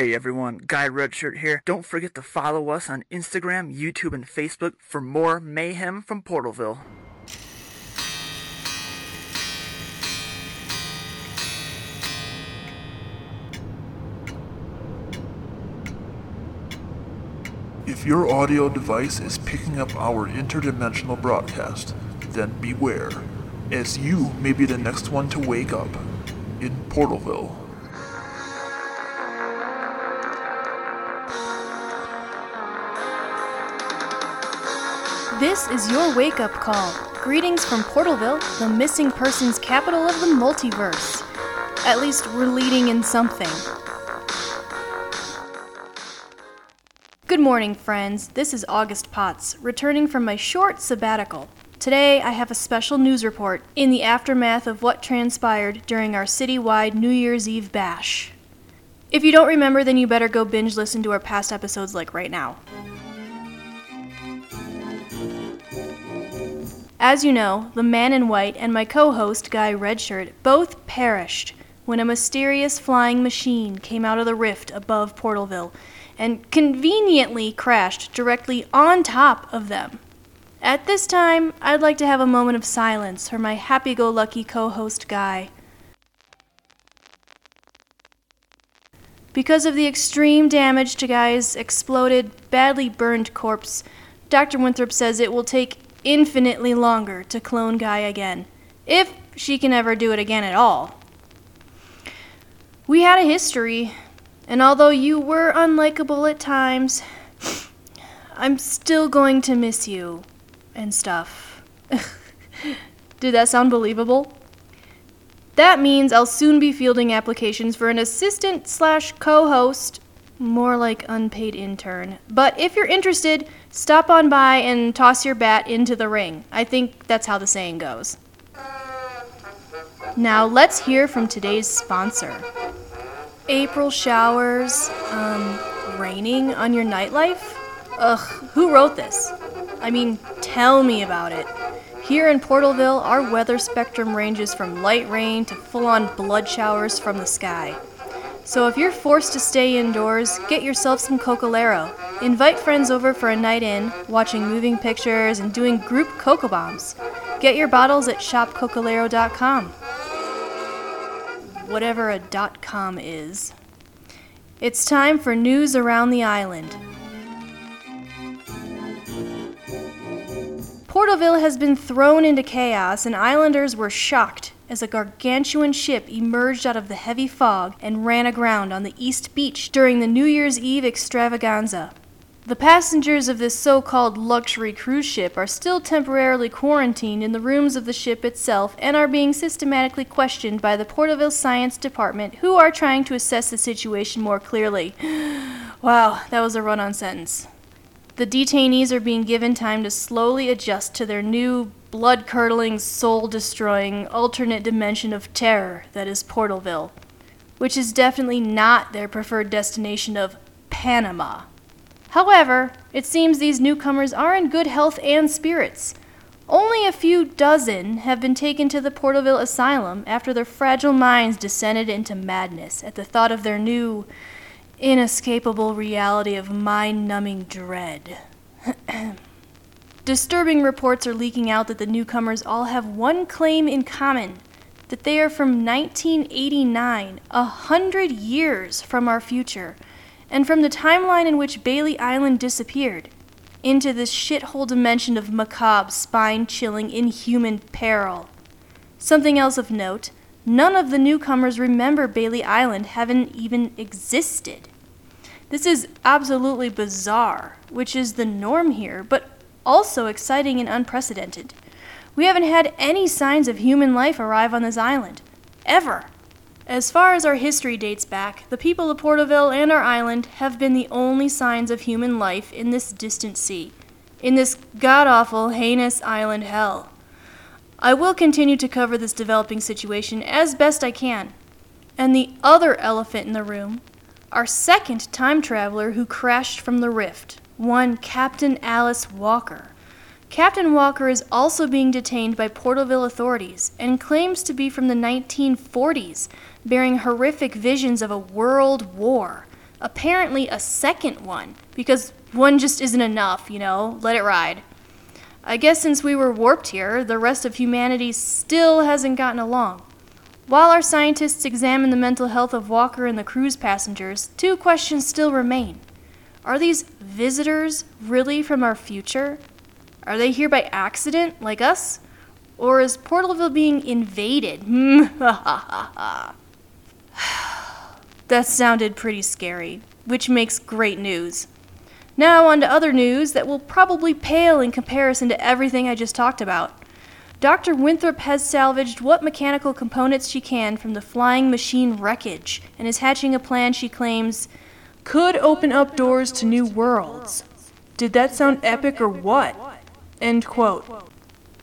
Hey everyone, Guy Redshirt here. Don't forget to follow us on Instagram, YouTube, and Facebook for more mayhem from Portalville. If your audio device is picking up our interdimensional broadcast, then beware, as you may be the next one to wake up in Portalville. This is your wake up call. Greetings from Portalville, the missing persons capital of the multiverse. At least we're leading in something. Good morning, friends. This is August Potts, returning from my short sabbatical. Today, I have a special news report in the aftermath of what transpired during our citywide New Year's Eve bash. If you don't remember, then you better go binge listen to our past episodes like right now. As you know, the man in white and my co host, Guy Redshirt, both perished when a mysterious flying machine came out of the rift above Portalville and conveniently crashed directly on top of them. At this time, I'd like to have a moment of silence for my happy go lucky co host, Guy. Because of the extreme damage to Guy's exploded, badly burned corpse, Dr. Winthrop says it will take infinitely longer to clone Guy again, if she can ever do it again at all. We had a history, and although you were unlikable at times, I'm still going to miss you and stuff. Did that sound believable? That means I'll soon be fielding applications for an assistant slash co host, more like unpaid intern. But if you're interested, stop on by and toss your bat into the ring. I think that's how the saying goes. Now let's hear from today's sponsor. April showers, um, raining on your nightlife? Ugh, who wrote this? I mean, tell me about it. Here in Portalville, our weather spectrum ranges from light rain to full on blood showers from the sky. So if you're forced to stay indoors, get yourself some Cocalero. Invite friends over for a night in, watching moving pictures and doing group cocoa bombs. Get your bottles at shopcocalero.com. Whatever a dot com is. It's time for news around the island. Portalville has been thrown into chaos, and islanders were shocked as a gargantuan ship emerged out of the heavy fog and ran aground on the East Beach during the New Year's Eve extravaganza. The passengers of this so called luxury cruise ship are still temporarily quarantined in the rooms of the ship itself and are being systematically questioned by the Portalville Science Department, who are trying to assess the situation more clearly. wow, that was a run on sentence. The detainees are being given time to slowly adjust to their new, blood curdling, soul destroying, alternate dimension of terror that is Portalville, which is definitely not their preferred destination of Panama. However, it seems these newcomers are in good health and spirits. Only a few dozen have been taken to the Portalville Asylum after their fragile minds descended into madness at the thought of their new, inescapable reality of mind numbing dread. Disturbing reports are leaking out that the newcomers all have one claim in common that they are from 1989, a hundred years from our future, and from the timeline in which Bailey Island disappeared, into this shithole dimension of macabre, spine chilling, inhuman peril. Something else of note none of the newcomers remember Bailey Island having even existed. This is absolutely bizarre, which is the norm here, but also exciting and unprecedented. We haven't had any signs of human life arrive on this island. Ever. As far as our history dates back, the people of Portalville and our island have been the only signs of human life in this distant sea, in this god awful, heinous island hell. I will continue to cover this developing situation as best I can. And the other elephant in the room, our second time traveler who crashed from the rift, one Captain Alice Walker. Captain Walker is also being detained by Portalville authorities and claims to be from the 1940s, bearing horrific visions of a world war, apparently a second one, because one just isn't enough, you know, let it ride. I guess since we were warped here, the rest of humanity still hasn't gotten along. While our scientists examine the mental health of Walker and the cruise passengers, two questions still remain. Are these visitors really from our future? Are they here by accident, like us? Or is Portalville being invaded? that sounded pretty scary, which makes great news. Now, on to other news that will probably pale in comparison to everything I just talked about. Dr. Winthrop has salvaged what mechanical components she can from the flying machine wreckage and is hatching a plan she claims could open up doors to new worlds. Did that sound epic or what? End quote.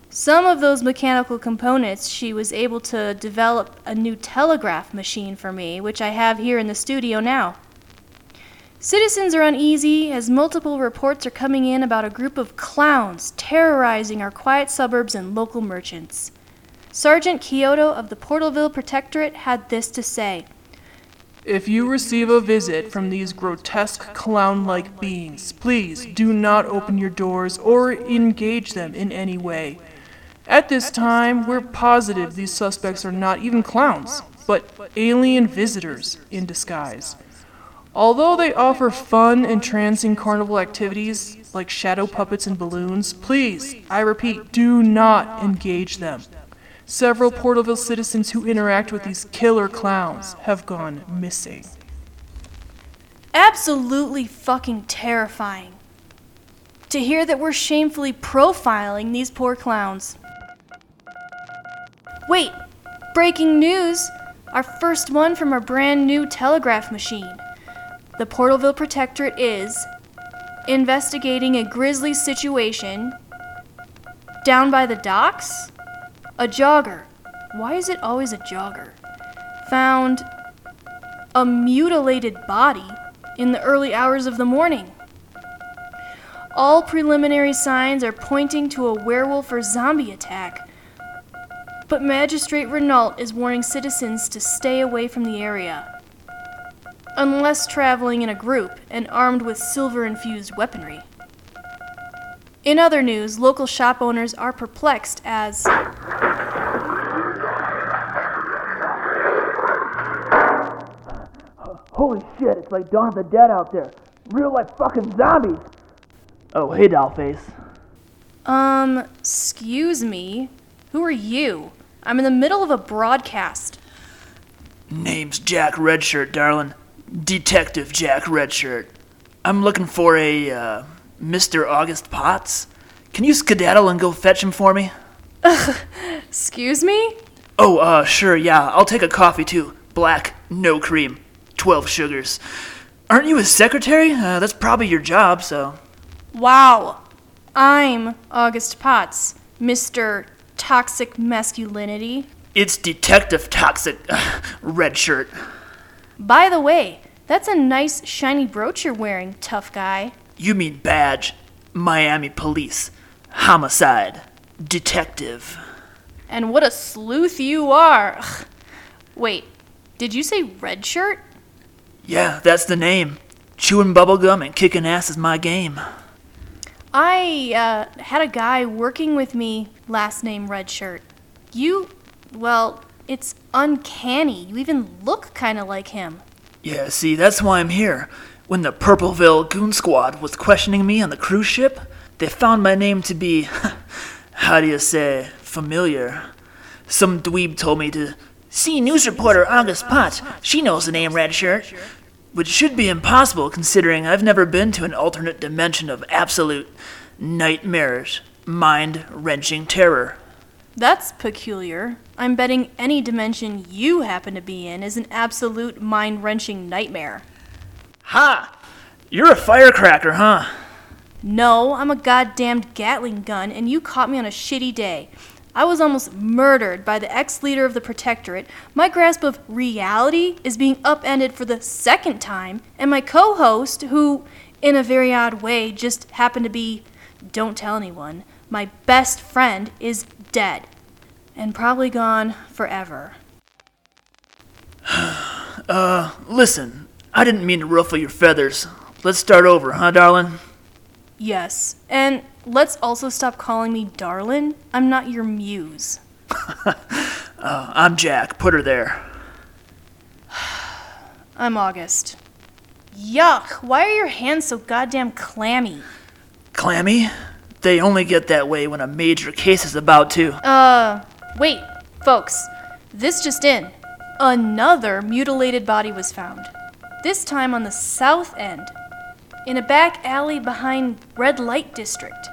Some of those mechanical components, she was able to develop a new telegraph machine for me, which I have here in the studio now. Citizens are uneasy as multiple reports are coming in about a group of clowns terrorizing our quiet suburbs and local merchants. Sergeant Kyoto of the Portalville Protectorate had this to say If you receive a visit from these grotesque clown like beings, please do not open your doors or engage them in any way. At this time, we're positive these suspects are not even clowns, but alien visitors in disguise. Although they offer fun, entrancing carnival activities like shadow puppets and balloons, please, I repeat, do not engage them. Several Portalville citizens who interact with these killer clowns have gone missing. Absolutely fucking terrifying. To hear that we're shamefully profiling these poor clowns. Wait, breaking news! Our first one from our brand new telegraph machine. The Portalville Protectorate is investigating a grisly situation down by the docks. A jogger. Why is it always a jogger? Found a mutilated body in the early hours of the morning. All preliminary signs are pointing to a werewolf or zombie attack. But Magistrate Renault is warning citizens to stay away from the area unless traveling in a group and armed with silver infused weaponry. In other news, local shop owners are perplexed as. Shit, it's like Dawn of the Dead out there. Real life fucking zombies. Oh, hey, Dollface. Um, excuse me. Who are you? I'm in the middle of a broadcast. Name's Jack Redshirt, darling. Detective Jack Redshirt. I'm looking for a, uh, Mr. August Potts. Can you skedaddle and go fetch him for me? Excuse me? Oh, uh, sure, yeah. I'll take a coffee too. Black, no cream, 12 sugars. Aren't you his secretary? Uh, that's probably your job, so. Wow. I'm August Potts, Mr. Toxic Masculinity. It's Detective Toxic Redshirt. By the way, that's a nice shiny brooch you're wearing, tough guy. You mean badge. Miami Police. Homicide. Detective. And what a sleuth you are. Ugh. Wait, did you say red shirt? Yeah, that's the name. Chewing bubblegum and kicking ass is my game. I uh, had a guy working with me, last name Red Shirt. You, well, it's uncanny. You even look kind of like him. Yeah, see, that's why I'm here. When the Portalville Goon Squad was questioning me on the cruise ship, they found my name to be, how do you say, familiar. Some dweeb told me to see news reporter August Potts. She knows the name Red Shirt. Which should be impossible considering I've never been to an alternate dimension of absolute nightmares, mind wrenching terror. That's peculiar. I'm betting any dimension you happen to be in is an absolute mind wrenching nightmare. Ha! You're a firecracker, huh? No, I'm a goddamned Gatling gun, and you caught me on a shitty day. I was almost murdered by the ex leader of the Protectorate. My grasp of reality is being upended for the second time, and my co host, who, in a very odd way, just happened to be, don't tell anyone, my best friend, is dead. And probably gone forever. Uh, listen, I didn't mean to ruffle your feathers. Let's start over, huh, darling? Yes, and let's also stop calling me darlin'. I'm not your muse. I'm Jack. Put her there. I'm August. Yuck, why are your hands so goddamn clammy? Clammy? They only get that way when a major case is about to. Uh, wait, folks. This just in. Another mutilated body was found. This time on the south end, in a back alley behind Red Light District.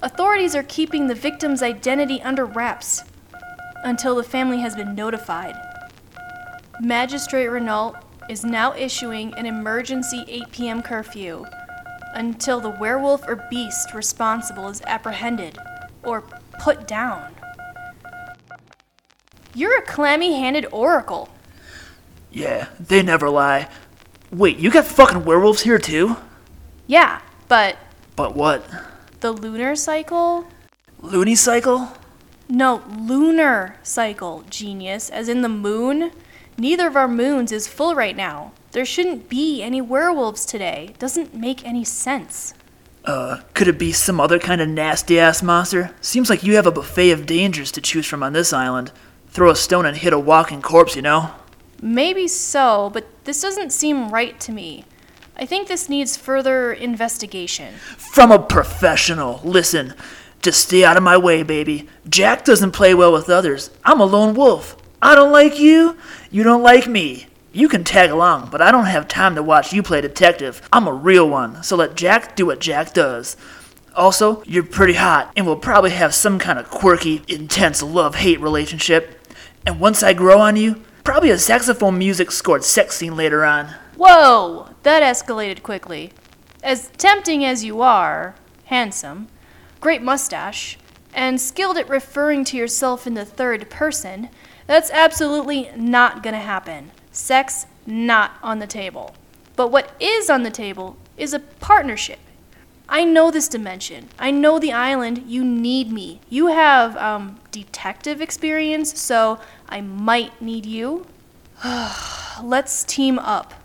Authorities are keeping the victim's identity under wraps until the family has been notified. Magistrate Renault is now issuing an emergency 8 p.m. curfew until the werewolf or beast responsible is apprehended or put down. You're a clammy handed oracle. Yeah, they never lie. Wait, you got fucking werewolves here too? Yeah, but But what? the lunar cycle? Loony cycle? No, lunar cycle, genius, as in the moon. Neither of our moons is full right now. There shouldn't be any werewolves today. Doesn't make any sense. Uh, could it be some other kind of nasty ass monster? Seems like you have a buffet of dangers to choose from on this island. Throw a stone and hit a walking corpse, you know? Maybe so, but this doesn't seem right to me. I think this needs further investigation. From a professional. Listen, just stay out of my way, baby. Jack doesn't play well with others. I'm a lone wolf. I don't like you. You don't like me. You can tag along, but I don't have time to watch you play detective. I'm a real one, so let Jack do what Jack does. Also, you're pretty hot, and we'll probably have some kind of quirky, intense love hate relationship. And once I grow on you, probably a saxophone music scored sex scene later on. Whoa! That escalated quickly. As tempting as you are, handsome, great mustache, and skilled at referring to yourself in the third person, that's absolutely not gonna happen. Sex, not on the table. But what is on the table is a partnership. I know this dimension. I know the island. You need me. You have um, detective experience, so I might need you. Let's team up.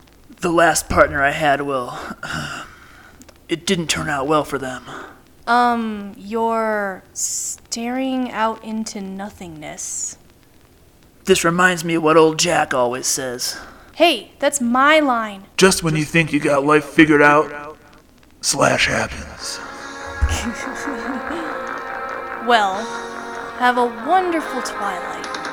The last partner I had, well, it didn't turn out well for them. Um, you're staring out into nothingness. This reminds me of what old Jack always says. Hey, that's my line. Just when you think you got life figured out, Slash happens. Well, have a wonderful twilight.